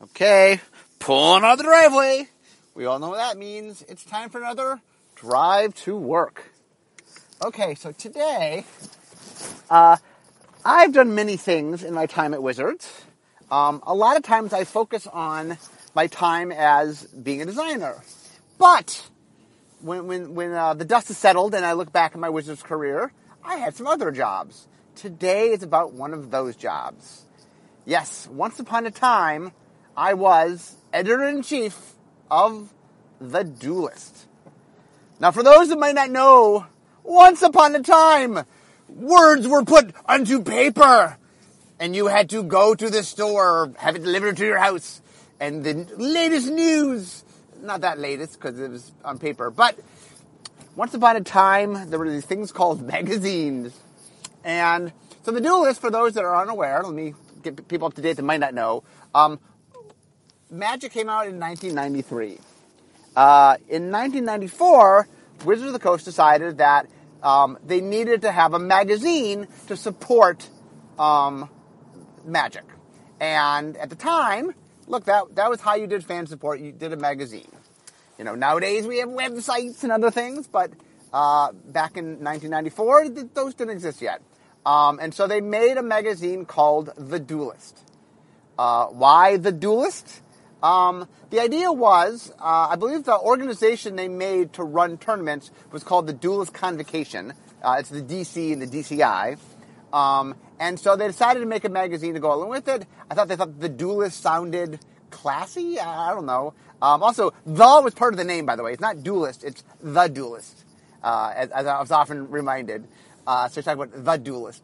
Okay, pulling out of the driveway. We all know what that means. It's time for another drive to work. Okay, so today, uh, I've done many things in my time at Wizards. Um, a lot of times I focus on my time as being a designer. But when, when, when uh, the dust is settled and I look back at my Wizards career, I had some other jobs. Today is about one of those jobs. Yes, once upon a time, I was editor in chief of The Duelist. Now, for those that might not know, once upon a time, words were put onto paper, and you had to go to the store or have it delivered to your house. And the latest news, not that latest because it was on paper, but once upon a time, there were these things called magazines. And so the Duelist, for those that are unaware, let me get people up to date that might not know, um, Magic came out in 1993. Uh, in 1994, Wizards of the Coast decided that um, they needed to have a magazine to support um, Magic. And at the time, look, that, that was how you did fan support. You did a magazine. You know, nowadays we have websites and other things, but uh, back in 1994, those didn't exist yet. Um, and so they made a magazine called The Duelist. Uh, why The Duelist? Um, the idea was, uh, I believe the organization they made to run tournaments was called the Duelist Convocation. Uh, it's the DC and the DCI. Um, and so they decided to make a magazine to go along with it. I thought they thought the Duelist sounded classy. I, I don't know. Um, also, the was part of the name, by the way. It's not Duelist, it's the Duelist, uh, as, as, I was often reminded. Uh, so it's talking about the Duelist.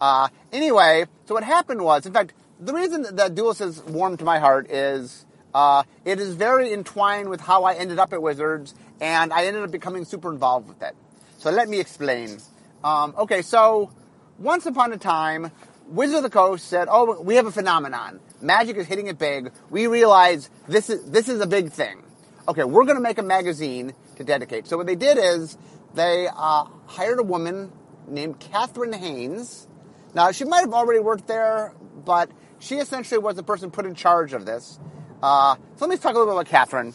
Uh, anyway, so what happened was, in fact, the reason that Duelist is warm to my heart is uh, it is very entwined with how I ended up at Wizards, and I ended up becoming super involved with it. So let me explain. Um, okay, so once upon a time, Wizards of the Coast said, "Oh, we have a phenomenon. Magic is hitting it big. We realize this is this is a big thing. Okay, we're going to make a magazine to dedicate." So what they did is they uh, hired a woman named Catherine Haynes. Now she might have already worked there, but she essentially was the person put in charge of this. Uh, so let me talk a little bit about Catherine.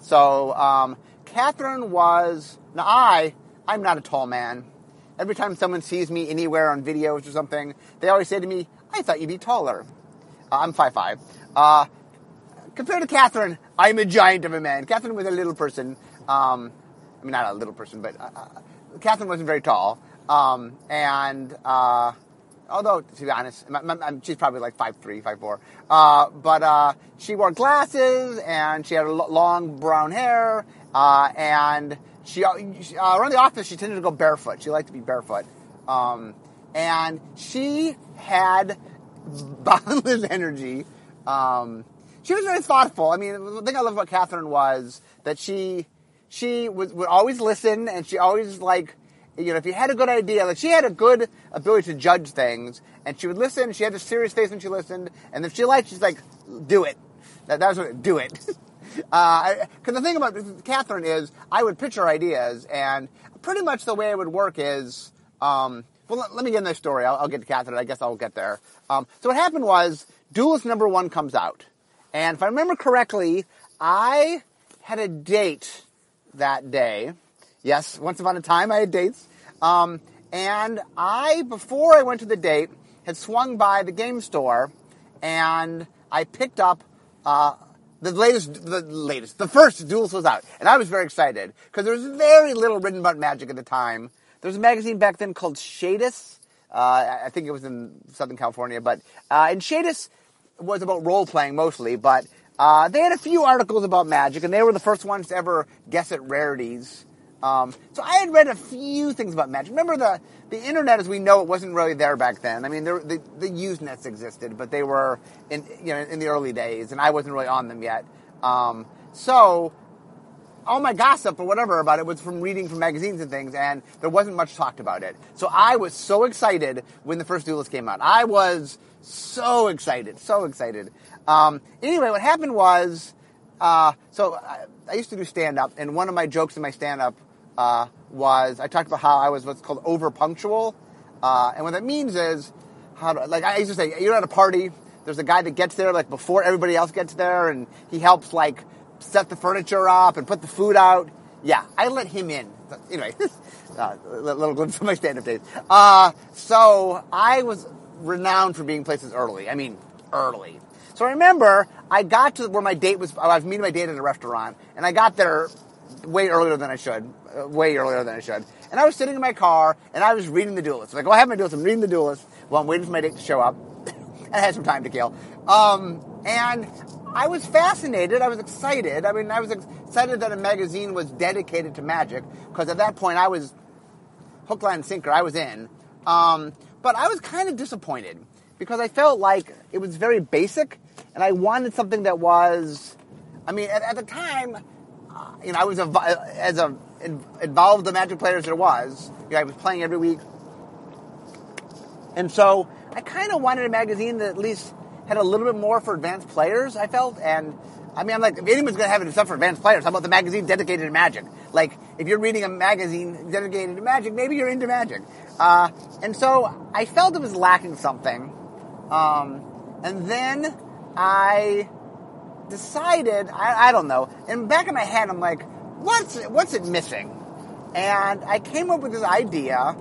So um, Catherine was now I I'm not a tall man. Every time someone sees me anywhere on videos or something, they always say to me, "I thought you'd be taller." Uh, I'm five five. Uh, compared to Catherine, I'm a giant of a man. Catherine was a little person. Um, I mean, not a little person, but uh, uh Catherine wasn't very tall. Um, and uh, although to be honest, my, my, she's probably like five three, five four. Uh, but uh, she wore glasses and she had long brown hair, uh, and she, uh, around the office she tended to go barefoot. She liked to be barefoot, um, and she had boundless energy. Um, she was very thoughtful. I mean, the thing I love about Catherine was that she she was, would always listen, and she always like you know, if you had a good idea, like she had a good ability to judge things, and she would listen. She had a serious face when she listened, and if she liked, she's like, "Do it." That, that was what, do it. Because uh, the thing about Catherine is, I would pitch her ideas, and pretty much the way it would work is, um, well, let, let, me get in this story. I'll, I'll, get to Catherine. I guess I'll get there. Um, so what happened was, Duelist number one comes out, and if I remember correctly, I had a date that day Yes, once upon a time I had dates. Um, and I, before I went to the date, had swung by the game store and I picked up uh, the latest, the latest, the first Duelist was out. And I was very excited because there was very little written about magic at the time. There was a magazine back then called Shadis. Uh, I think it was in Southern California, but uh, and Shadis was about role playing mostly, but uh, they had a few articles about magic, and they were the first ones to ever guess at rarities. Um, so I had read a few things about magic. Remember the the internet as we know it wasn't really there back then. I mean, there, the the Usenets existed, but they were in you know in the early days, and I wasn't really on them yet. Um, so all my gossip or whatever about it was from reading from magazines and things, and there wasn't much talked about it. So I was so excited when the first Duelist came out. I was so excited, so excited. Um, anyway, what happened was, uh, so I, I used to do stand up, and one of my jokes in my stand up uh, was I talked about how I was what's called over punctual, uh, and what that means is how to, like I used to say you're at a party, there's a guy that gets there like before everybody else gets there, and he helps like set the furniture up and put the food out. Yeah, I let him in. Anyway, uh, little glimpse from my stand-up days. Uh, so I was renowned for being places early. I mean, early. So I remember I got to where my date was. I was meeting my date at a restaurant, and I got there way earlier than I should, uh, way earlier than I should. And I was sitting in my car, and I was reading The Duelist. Like, oh, I have my Duelist. I'm reading The Duelist while I'm waiting for my date to show up, and I had some time to kill. Um, and I was fascinated. I was excited. I mean, I was excited that a magazine was dedicated to magic because at that point I was hook, line, and sinker. I was in. Um, but I was kind of disappointed because I felt like it was very basic, and I wanted something that was. I mean, at, at the time, uh, you know, I was a, as a involved the Magic player as there was. You know, I was playing every week, and so I kind of wanted a magazine that at least had a little bit more for advanced players. I felt, and I mean, I'm like, if anyone's going to have it stuff for advanced players, how about the magazine dedicated to Magic? Like, if you're reading a magazine dedicated to Magic, maybe you're into Magic. Uh, and so I felt it was lacking something. Um, and then I decided, I, I don't know, in back of my head, I'm like, what's it, what's it missing? And I came up with this idea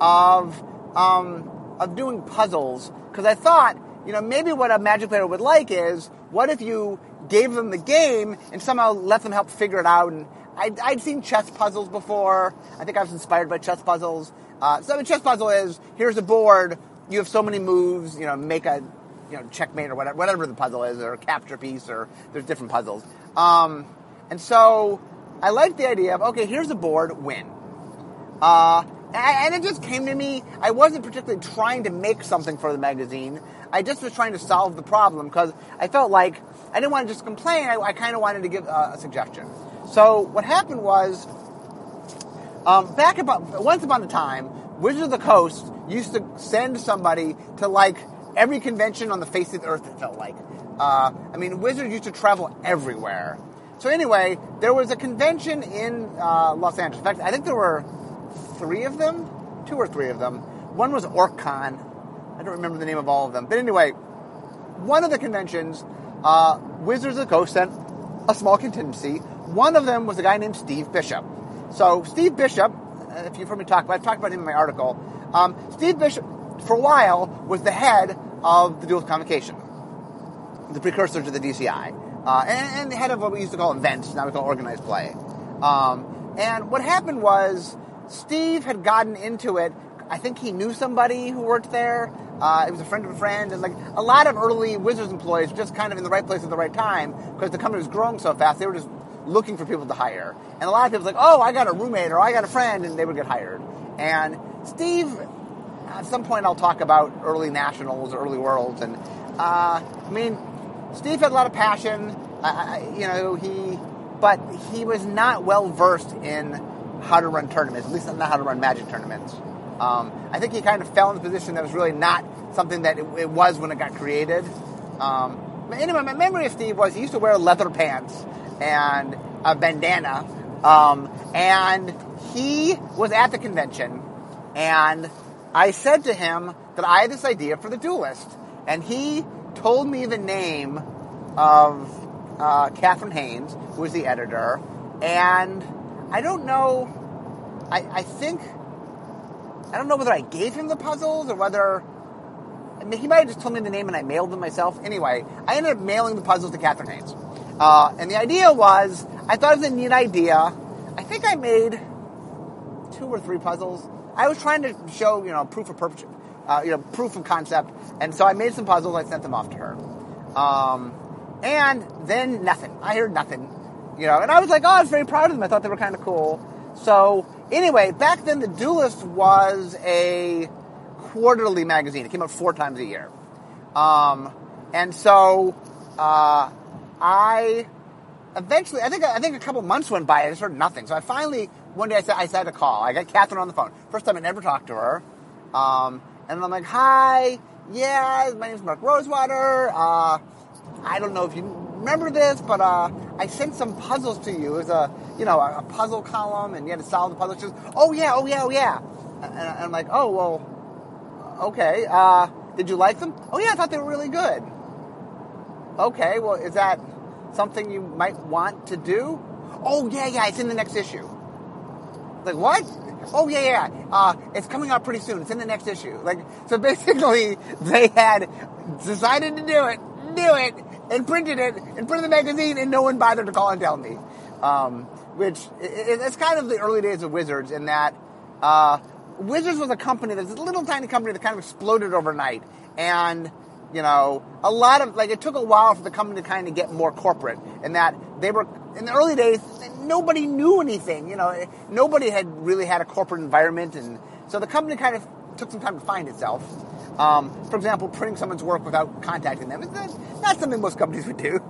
of um, of doing puzzles because I thought you know, maybe what a Magic player would like is, what if you gave them the game and somehow let them help figure it out? And I'd, I'd seen chess puzzles before. I think I was inspired by chess puzzles. Uh, so a chess puzzle is, here's a board, you have so many moves, you know, make a, you know, checkmate or whatever, whatever the puzzle is, or capture piece, or there's different puzzles. Um, and so I like the idea of, okay, here's a board, win. Uh, and it just came to me. I wasn't particularly trying to make something for the magazine. I just was trying to solve the problem because I felt like I didn't want to just complain. I, I kind of wanted to give a, a, suggestion. So what happened was, um, back about once upon a time, Wizards of the Coast used to send somebody to like every convention on the face of the earth. It felt like. Uh, I mean, Wizards used to travel everywhere. So anyway, there was a convention in uh, Los Angeles. In fact, I think there were three of them, two or three of them. One was OrcCon. I don't remember the name of all of them. But anyway, one of the conventions, uh, Wizards of the Coast sent a small contingency. One of them was a guy named Steve Bishop. So Steve Bishop, uh, if you've heard me talk, about I've talked about him in my article. Um, Steve Bishop, for a while, was the head of the Duelist Convocation, the precursor to the DCI, uh, and, and, the head of what we used to call events, now we call organized play. Um, and what happened was Steve had gotten into it. I think he knew somebody who worked there. Uh, it was a friend of a friend, and like a lot of early Wizards employees were just kind of in the right place at the right time because the company was growing so fast. They were just looking for people to hire, and a lot of people was like, "Oh, I got a roommate or I got a friend," and they would get hired. And Steve, at some point, I'll talk about early nationals, early worlds, and uh, I mean, Steve had a lot of passion. you know, he, but he was not well versed in how to run tournaments, at least not how to run Magic tournaments. Um, I think he kind of fell in a position that was really not something that it, it was when it got created. Um, anyway, my memory of Steve was he used to wear leather pants and a bandana, um, and he was at the convention, and I said to him that I had this idea for the duelist, and he told me the name of uh, Catherine Haynes, who was the editor, and I don't know. I, I think I don't know whether I gave him the puzzles or whether I mean, he might have just told me the name and I mailed them myself. Anyway, I ended up mailing the puzzles to Catherine Haynes. Uh, and the idea was, I thought it was a neat idea. I think I made two or three puzzles. I was trying to show, you know, proof of purpose, uh, you know, proof of concept. And so I made some puzzles. I sent them off to her. Um, and then nothing. I heard nothing. You know, and I was like, oh, I was very proud of them. I thought they were kind of cool. So anyway, back then the Duelist was a quarterly magazine. It came out four times a year. Um, and so uh, I eventually, I think, I think a couple months went by. I just heard nothing. So I finally one day I said I decided to call. I got Catherine on the phone. First time I never talked to her. Um, and I'm like, hi, yeah, my name's Mark Rosewater. Uh, I don't know if you remember this, but uh, I sent some puzzles to you. It was a, you know, a, puzzle column, and you had to solve the puzzle. She goes, oh yeah, oh yeah, oh yeah. And, I'm like, oh well, okay. Uh, did you like them? Oh yeah, I thought they were really good. okay, well, is that something you might want to do? Oh, yeah, yeah, it's in the next issue. Like, what? Oh, yeah, yeah, uh, it's coming out pretty soon. It's in the next issue. Like, so basically, they had decided to do it, do it, and printed it, and printed the magazine, and no one bothered to call and tell me. Um, which, it, it's kind of the early days of Wizards in that, uh, Wizards was a company that's a little tiny company that kind of exploded overnight. And, you know, a lot of, like, it took a while for the company to kind of get more corporate in that they were, in the early days, nobody knew anything. You know, nobody had really had a corporate environment. And so the company kind of took some time to find itself. Um, for example, printing someone's work without contacting them. is not something most companies would do.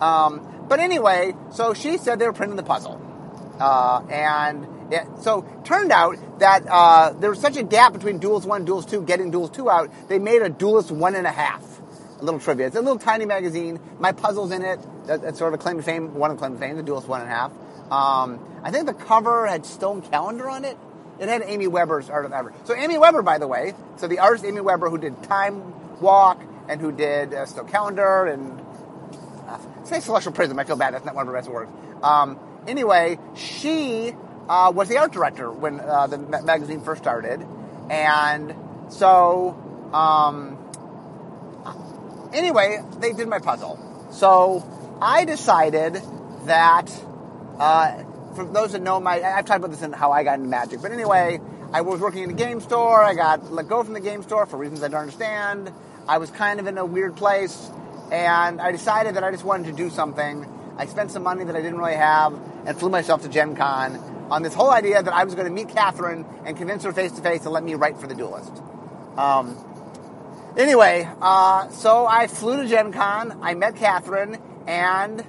Um, but anyway, so she said they were printing the puzzle. Uh, and it, so turned out that uh, there was such a gap between Duels 1 and Duelist 2 getting Duels 2 out, they made a Duelist 1 and a half. A little trivia. It's a little tiny magazine. My puzzle's in it. That's sort of a claim to fame, one of claim to fame, the Duelist 1 and a half. Um, I think the cover had Stone Calendar on it. It had Amy Weber's art of ever. So Amy Weber, by the way, so the artist Amy Weber who did Time Walk and who did uh, Stone Calendar and uh, say Celestial Prism. I feel bad. That's not one of her best works. Um, anyway, she uh, was the art director when uh, the ma- magazine first started, and so um, anyway, they did my puzzle. So I decided that uh, for those that know my, I've talked about this in how I got into magic, but anyway, I was working in a game store. I got let go from the game store for reasons I don't understand. I was kind of in a weird place, and I decided that I just wanted to do something. I spent some money that I didn't really have and flew myself to Gen Con on this whole idea that I was going to meet Catherine and convince her face to face to let me write for the Duelist. Um, anyway, uh, so I flew to Gen Con. I met Catherine, and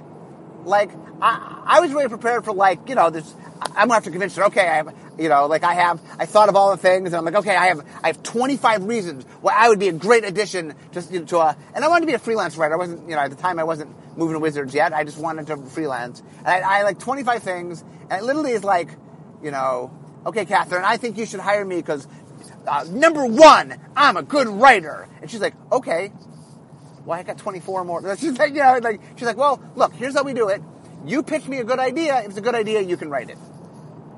like I, I was really prepared for like you know this. I'm gonna have to convince her. Okay, I have you know like I have I thought of all the things and I'm like okay I have I have 25 reasons why I would be a great addition to you know, to a and I wanted to be a freelance writer. I wasn't you know at the time I wasn't moving to Wizards yet. I just wanted to freelance and I, I like 25 things and it literally is like you know okay Catherine I think you should hire me because uh, number one I'm a good writer and she's like okay well, I got 24 more. She's like, you know, like, she's like, well, look, here's how we do it. You pitch me a good idea. If it's a good idea, you can write it.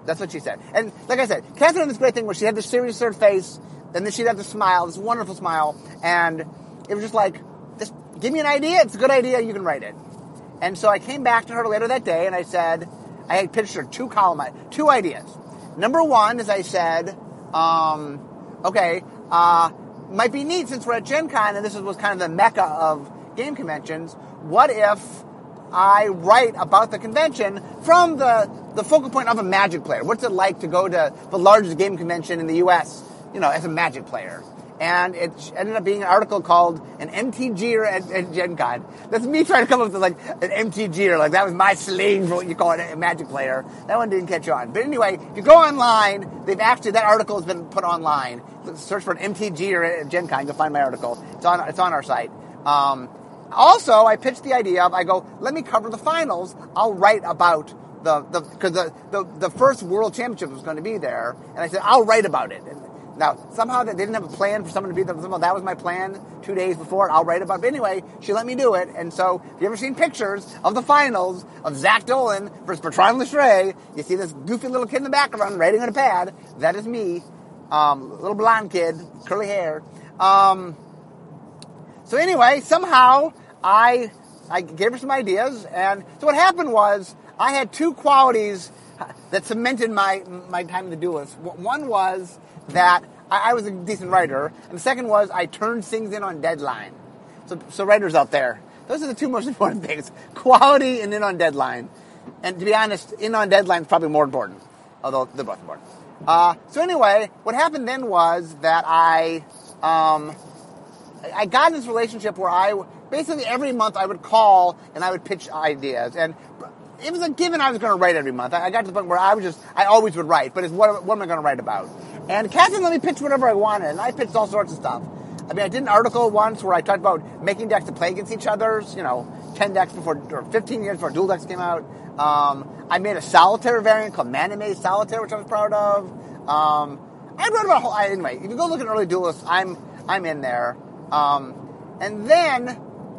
That's what she said. And like I said, Catherine had this great thing where she had this serious third face, and then she'd have this smile, this wonderful smile, and it was just like, just give me an idea. It's a good idea. You can write it. And so I came back to her later that day, and I said, I had pitched her two column, two ideas. Number one is I said, um, okay, uh, might be neat since we're at Gen Con and this was kind of the mecca of game conventions. What if I write about the convention from the, the focal point of a Magic player? What's it like to go to the largest game convention in the U.S., you know, as a Magic player? And it ended up being an article called an MTG at, at Gen Con. That's me trying to come up with like an MTG or like that was my slang for what you call it, a Magic player. That one didn't catch on. But anyway, if you go online, they've actually, that article has been put online. Search for an MTG or at Gen Con, you'll find my article. It's on, it's on our site. Um, also, I pitched the idea of I go, let me cover the finals. I'll write about the the because the, the the first World Championship was going to be there, and I said I'll write about it. And now somehow they didn't have a plan for someone to be there. That was my plan two days before. I'll write about it. But anyway, she let me do it, and so if you ever seen pictures of the finals of Zak Dolan versus Bertrand Lestrée, you see this goofy little kid in the background writing on a pad. That is me, um, little blonde kid, curly hair. Um, so anyway, somehow I I gave her some ideas, and so what happened was I had two qualities that cemented my my time in the duelist. One was that I, I was a decent writer, and the second was I turned things in on deadline. So, so writers out there, those are the two most important things: quality and in on deadline. And to be honest, in on deadline is probably more important, although they're both important. Uh, so anyway, what happened then was that I. Um, I got in this relationship where I basically every month I would call and I would pitch ideas, and it was a given I was going to write every month. I got to the point where I was just I always would write, but it's what, what am I going to write about? And Catherine let me pitch whatever I wanted, and I pitched all sorts of stuff. I mean, I did an article once where I talked about making decks to play against each other's, you know, 10 decks before, or 15 years before Duel Decks came out. Um, I made a solitaire variant called Manime Solitaire, which I was proud of. Um, I wrote about a whole, anyway, if you go look at early duelists, I'm, I'm in there. Um, and then,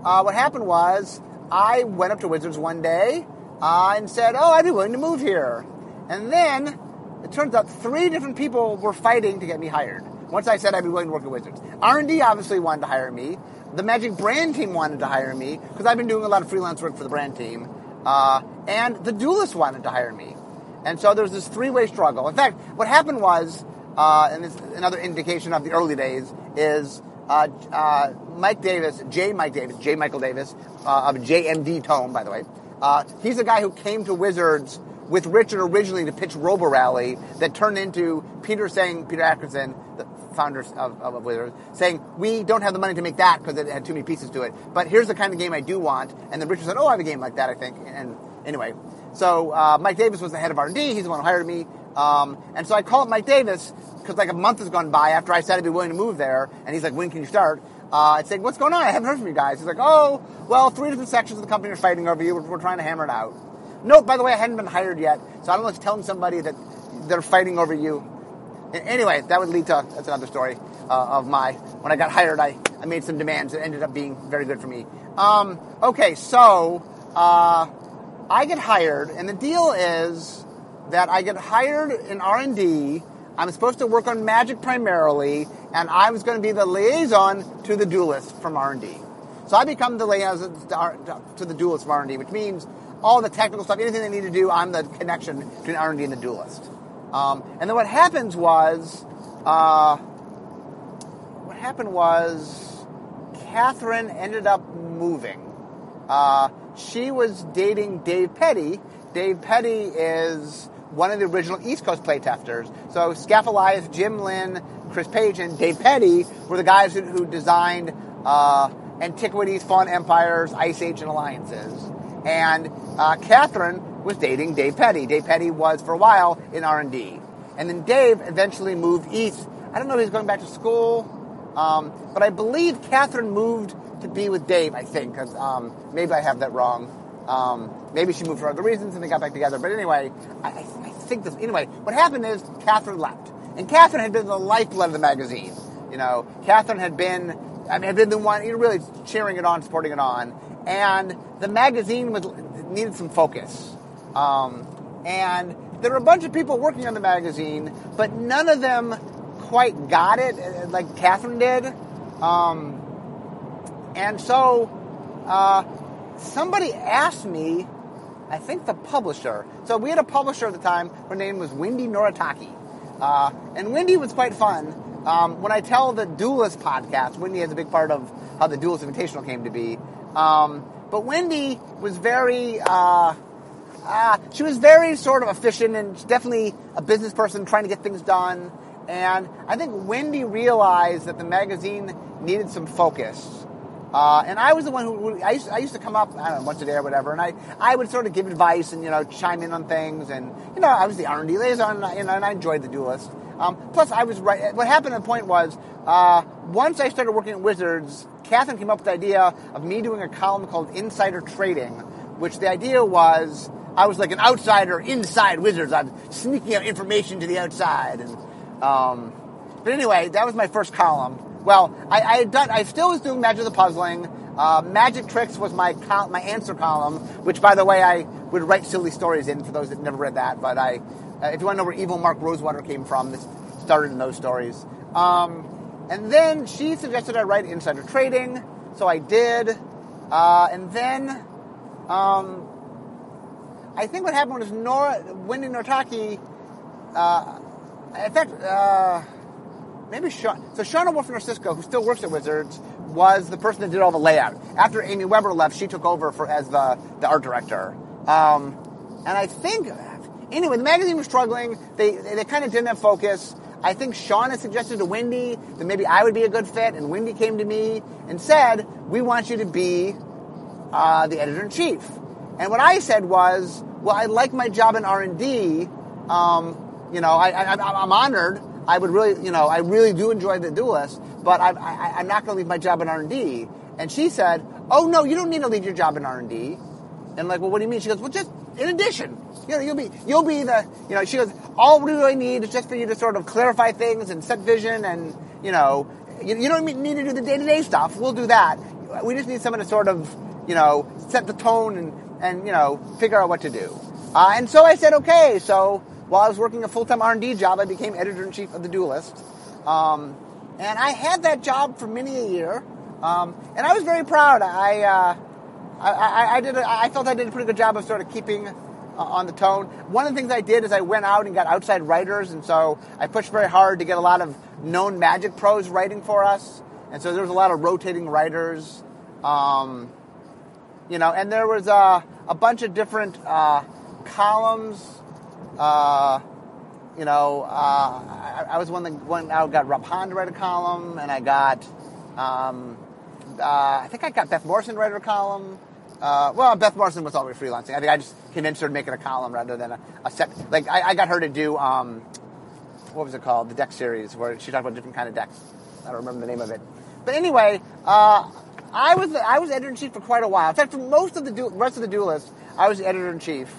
uh, what happened was I went up to Wizards one day uh, and said, "Oh, I'd be willing to move here." And then it turns out three different people were fighting to get me hired. Once I said I'd be willing to work at Wizards, R&D obviously wanted to hire me. The Magic brand team wanted to hire me because I've been doing a lot of freelance work for the brand team, uh, and the Duelist wanted to hire me. And so there was this three-way struggle. In fact, what happened was, uh, and this is another indication of the early days, is uh, uh, Mike Davis, J. Mike Davis, J. Michael Davis uh, of JMD Tome, by the way. Uh, he's the guy who came to Wizards with Richard originally to pitch RoboRally that turned into Peter saying, Peter Adkison, the founder of, of Wizards, saying, we don't have the money to make that because it had too many pieces to it. But here's the kind of game I do want. And then Richard said, oh, I have a game like that, I think. And anyway, so uh, Mike Davis was the head of R&D. He's the one who hired me. Um, and so I called Mike Davis because like a month has gone by after I said I'd be willing to move there. And he's like, when can you start? Uh, I said, what's going on? I haven't heard from you guys. He's like, oh, well, three different sections of the company are fighting over you. We're, we're trying to hammer it out. Note, by the way, I hadn't been hired yet, so I don't know if telling somebody that they're fighting over you. Anyway, that would lead to that's another story uh, of my when I got hired. I, I made some demands that ended up being very good for me. Um, okay, so uh, I get hired, and the deal is that I get hired in R and D. I'm supposed to work on Magic primarily, and I was going to be the liaison to the duelist from R and D. So I become the liaison to the duelist from R and D, which means all the technical stuff, anything they need to do, I'm the connection between R&D and the duelist. Um, and then what happens was, uh, what happened was, Catherine ended up moving. Uh, she was dating Dave Pettey. Dave Pettey is one of the original East Coast playtesters. So Skaff Elias, Jim Lin, Chris Page, and Dave Pettey were the guys who, who designed uh, Antiquities, Fallen Empires, Ice Age, and Alliances. And uh, Catherine was dating Dave Pettey. Dave Pettey was for a while in R and D, and then Dave eventually moved east. I don't know if he's going back to school, um, but I believe Catherine moved to be with Dave. I think because um, maybe I have that wrong. Um, maybe she moved for other reasons and they got back together. But anyway, I, I think this. Anyway, what happened is Catherine left, and Catherine had been the lifeblood of the magazine. You know, Catherine had been, I mean, had been the one, you know, really cheering it on, supporting it on, and the magazine was needed some focus. Um, and there were a bunch of people working on the magazine, but none of them quite got it uh, like Catherine did. Um, and so uh, somebody asked me, I think the publisher. So we had a publisher at the time. Her name was Wendy Noritake. Uh, and Wendy was quite fun. Um, when I tell the Duelist podcast, Wendy is a big part of how the Duelist Invitational came to be. Um, but Wendy was very, uh, uh, she was very sort of efficient and definitely a business person trying to get things done. And I think Wendy realized that the magazine needed some focus. Uh, and I was the one who, I used, I used to come up, I don't know, once a day or whatever, and I, I would sort of give advice and, you know, chime in on things. And, you know, I was the R&D liaison, and, you know, and I enjoyed the duelist. Um, plus, I was right. What happened at the point was, uh, once I started working at Wizards, Catherine came up with the idea of me doing a column called Insider Trading, which the idea was I was like an outsider inside Wizards. I'm sneaking out information to the outside. And, um, but anyway, that was my first column. Well, I, I had done. I still was doing Magic the Puzzling. Uh, Magic Tricks was my col- my answer column, which, by the way, I would write silly stories in for those that never read that. But I, uh, if you want to know where Evil Mark Rosewater came from, this started in those stories. Um, and then she suggested I write insider trading, so I did. Uh, and then, um, I think what happened was Nora, Wendy Noritake, uh, in fact, uh, maybe Sean. So Shauna Wolf-Narciso, who still works at Wizards, was the person that did all the layout. After Amy Weber left, she took over for as the, the art director. Um, and I think, anyway, the magazine was struggling. They, they, they kind of didn't have focus. I think Sean had suggested to Wendy that maybe I would be a good fit, and Wendy came to me and said, "We want you to be uh, the editor in chief." And what I said was, "Well, I like my job in R and D. Um, you know, I, am honored. I would really, you know, I really do enjoy the duelist, but I, I, I'm not going to leave my job in R and D." And she said, "Oh no, you don't need to leave your job in R and D." And like, well, what do you mean? She goes, well, just in addition, you know, you'll be you'll be the you know. She goes, all we really need is just for you to sort of clarify things and set vision, and you know, you, you don't need to do the day to day stuff. We'll do that. we just need someone to sort of, you know, set the tone and, and you know, figure out what to do. Uh, and so I said, okay. So while I was working a full-time R&D job, I became editor-in-chief of The Duelist. Um, and I had that job for many a year. Um, and I was very proud. I, uh, I, I, I, did. A, I felt I did a pretty good job of sort of keeping uh, on the tone. One of the things I did is I went out and got outside writers, and so I pushed very hard to get a lot of known Magic pros writing for us. And so there was a lot of rotating writers, um, you know, and there was a, a bunch of different uh, columns. Uh, you know, uh, I, I, was one that went out, got Rob Hahn to write a column, and I got, um, uh, I think I got Beth Moursund to write a column. Uh, well, Beth Moursund was already freelancing. I think I just convinced her to make it a column rather than a, a set. Like I, I, got her to do, um, what was it called? The deck series where she talked about different kind of decks. I don't remember the name of it. But anyway, uh, I was I was editor in chief for quite a while. In fact, for most of the du- rest of the duelists, I was editor in chief.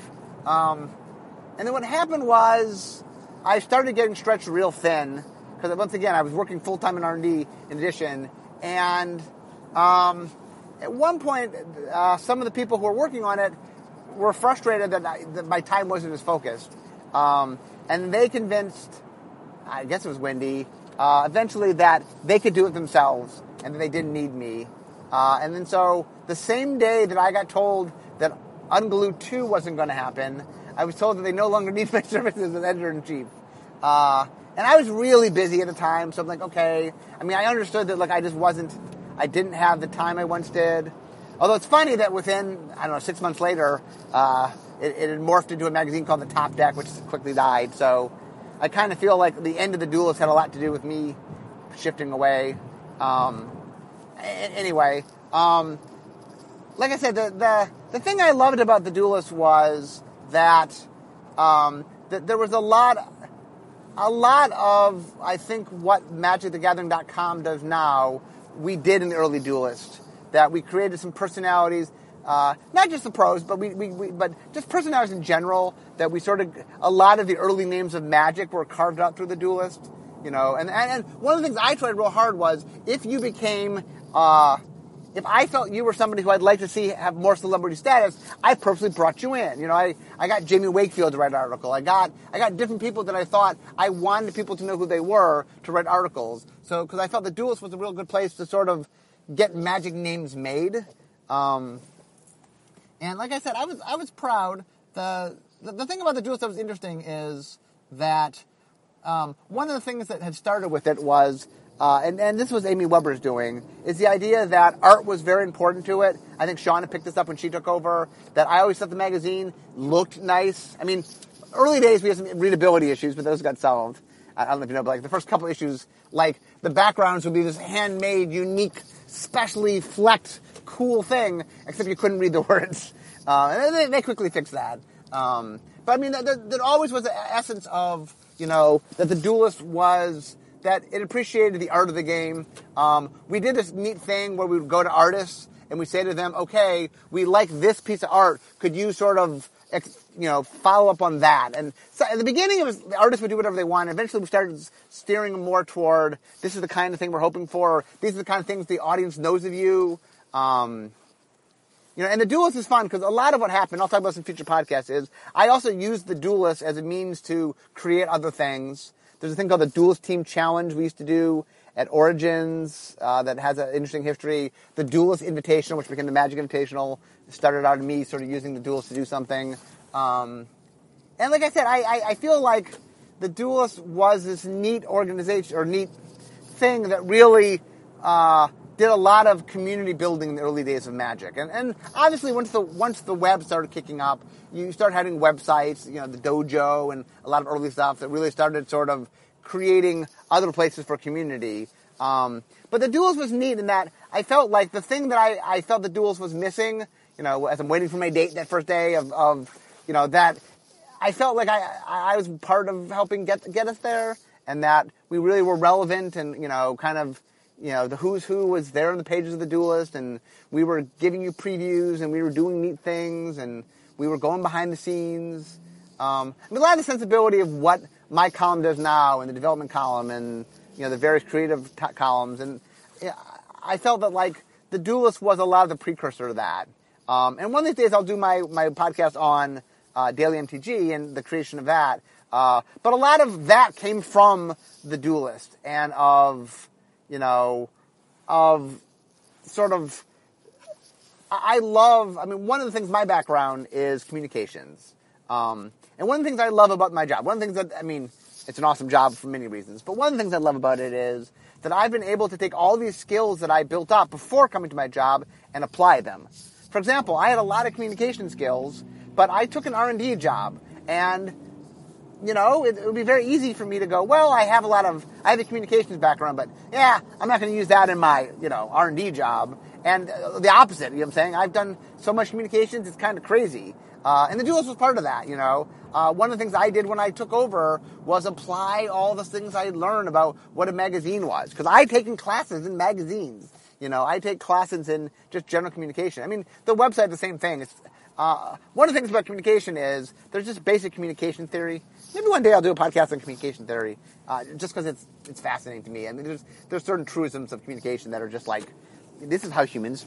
Um, and then what happened was I started getting stretched real thin because once again I was working full time in R and D in addition, and um, at one point uh, some of the people who were working on it were frustrated that, I, that my time wasn't as focused, um, and they convinced I guess it was Wendy uh, eventually that they could do it themselves and that they didn't need me. Uh, and then so the same day that I got told that Unglued 2 wasn't going to happen, I was told that they no longer need my services as editor in chief. Uh, and I was really busy at the time, so I'm like, okay. I mean, I understood that like I just wasn't, I didn't have the time I once did. Although it's funny that within I don't know six months later, uh, it, it, had morphed into a magazine called The Top Deck, which quickly died. So I kind of feel like the end of the duelist had a lot to do with me shifting away. Um, anyway, um, like I said, the, the, the thing I loved about the duelist was that, um, that there was a lot, a lot of, I think, what MagicTheGathering.com does now, we did in the early duelist. That we created some personalities uh, not just the pros, but we, we, we, but just personalities in general. That we sort of a lot of the early names of Magic were carved out through the Duelist. You know, and, and, and one of the things I tried real hard was if you became, uh, if I felt you were somebody who I'd like to see have more celebrity status, I purposely brought you in. You know, I, I got Jamie Wakefield to write an article. I got I got different people that I thought I wanted people to know who they were to write articles. So because I felt the Duelist was a real good place to sort of get Magic names made. Um, and like I said, I was I was proud. The the, the thing about the duelist that was interesting is that um, one of the things that had started with it was, uh, and, and this was Amy Weber's doing, is the idea that art was very important to it. I think Shauna picked this up when she took over. That I always thought the magazine looked nice. I mean, early days we had some readability issues, but those got solved. I don't know if you know, but like the first couple issues, like the backgrounds would be this handmade, unique, specially flecked cool thing, except you couldn't read the words. Uh, and they, they, quickly fixed that. Um, but I mean, there, there always was the essence of, you know, that the duelist was that it appreciated the art of the game. Um, we did this neat thing where we would go to artists and we say to them, okay, we like this piece of art. Could you sort of, you know, follow up on that? And so at the beginning, it was the artists would do whatever they want. Eventually, we started steering more toward this is the kind of thing we're hoping for. These are the kind of things the audience knows of you. Um, you know, and the duelist is fun because a lot of what happened, I'll talk about some future podcasts, is I also used the duelist as a means to create other things. There's a thing called the Duelist Team Challenge we used to do at Origins uh, that has an interesting history. The Duelist Invitational, which became the Magic Invitational, started out of me sort of using the duelist to do something. Um, and like I said, I, I, I feel like the Duelist was this neat organization or neat thing that really uh, did a lot of community building in the early days of Magic. And, and obviously, once the once the web started kicking up, you start having websites, you know, the dojo and a lot of early stuff that really started sort of creating other places for community. Um, but the duels was neat in that I felt like the thing that I, I felt the duels was missing, you know, as I'm waiting for my date that first day of, of you know, that I felt like I, I was part of helping get, get us there and that we really were relevant and, you know, kind of you know, the who's who was there on the pages of the Duelist, and we were giving you previews, and we were doing neat things, and we were going behind the scenes. Um, I mean, a lot of the sensibility of what my column does now, and the development column, and you know, the various creative t- columns, and I felt that like the Duelist was a lot of the precursor to that. Um, and one of these days I'll do my, my podcast on uh, Daily MTG and the creation of that. Uh, but a lot of that came from the Duelist and of, you know, of sort of. I love. I mean, one of the things my background is communications, um, and one of the things I love about my job. One of the things that I mean, it's an awesome job for many reasons. But one of the things I love about it is that I've been able to take all these skills that I built up before coming to my job and apply them. For example, I had a lot of communication skills, but I took an R&D job and you know, it, it, would be very easy for me to go, well, I have a lot of, I have a communications background, but yeah, I'm not going to use that in my, you know, R&D job. And uh, the opposite, you know what I'm saying? I've done so much communications, it's kind of crazy. Uh, and the Duelist was part of that, you know. Uh, one of the things I did when I took over was apply all the things I learned about what a magazine was. Because I'd taken classes in magazines. You know, I take classes in just general communication. I mean, the website, the same thing. It's, uh, one of the things about communication is there's just basic communication theory. Maybe one day I'll do a podcast on communication theory, uh, just because it's it's fascinating to me. I mean, there's there's certain truisms of communication that are just like, this is how humans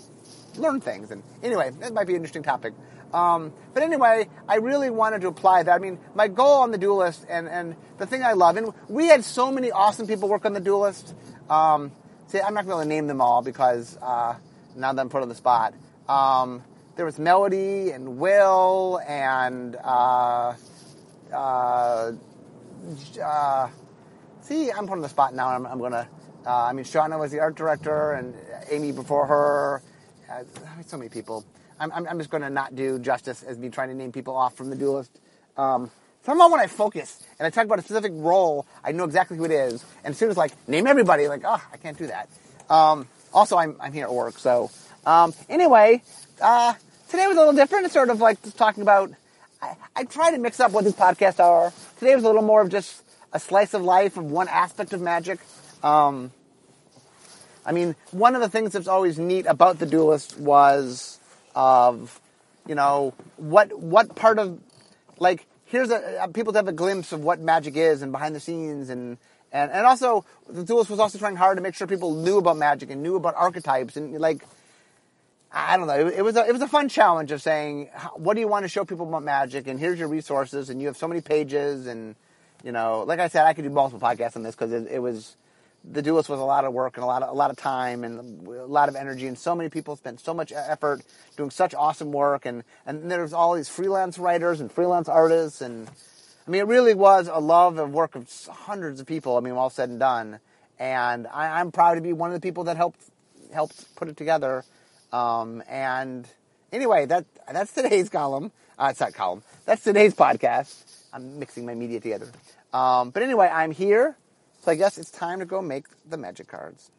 learn things. And anyway, that might be an interesting topic. Um, but anyway, I really wanted to apply that. I mean, my goal on the Duelist and and the thing I love, and we had so many awesome people work on the Duelist. Um, see, I'm not going to name them all because uh, now that I'm put on the spot. Um, there was Melody and Will and uh, uh, uh, see, I'm put on the spot now. I'm, I'm gonna. Uh, I mean, Shauna was the art director, and Amy before her. Uh, so many people. I'm, I'm, I'm just going to not do justice as me trying to name people off from the Duelist. Um, somehow when I focus and I talk about a specific role, I know exactly who it is. And as soon as like name everybody, like oh, I can't do that. Um, also, I'm I'm here at work, so um, anyway, uh, today was a little different. It's sort of like just talking about. I, I try to mix up what these podcasts are. Today was a little more of just a slice of life of one aspect of magic. Um, I mean, one of the things that's always neat about the duelist was of, you know, what what part of, like, here's a people to have a glimpse of what magic is and behind the scenes and and and also the duelist was also trying hard to make sure people knew about magic and knew about archetypes and like I don't know. It, was a, it was a fun challenge of saying, what do you want to show people about magic? And here's your resources, and you have so many pages, and you know, like I said, I could do multiple podcasts on this because it, it, was the Duelist was a lot of work and a lot of a lot of time and a lot of energy, and so many people spent so much effort doing such awesome work, and and there's all these freelance writers and freelance artists, and I mean, it really was a love of work of hundreds of people. I mean, all said and done, and I, I'm proud to be one of the people that helped helped put it together um, and anyway, that that's today's column. Uh, it's not column. That's today's podcast. I'm mixing my media together. Um, but anyway, I'm here, so I guess it's time to go make the magic cards.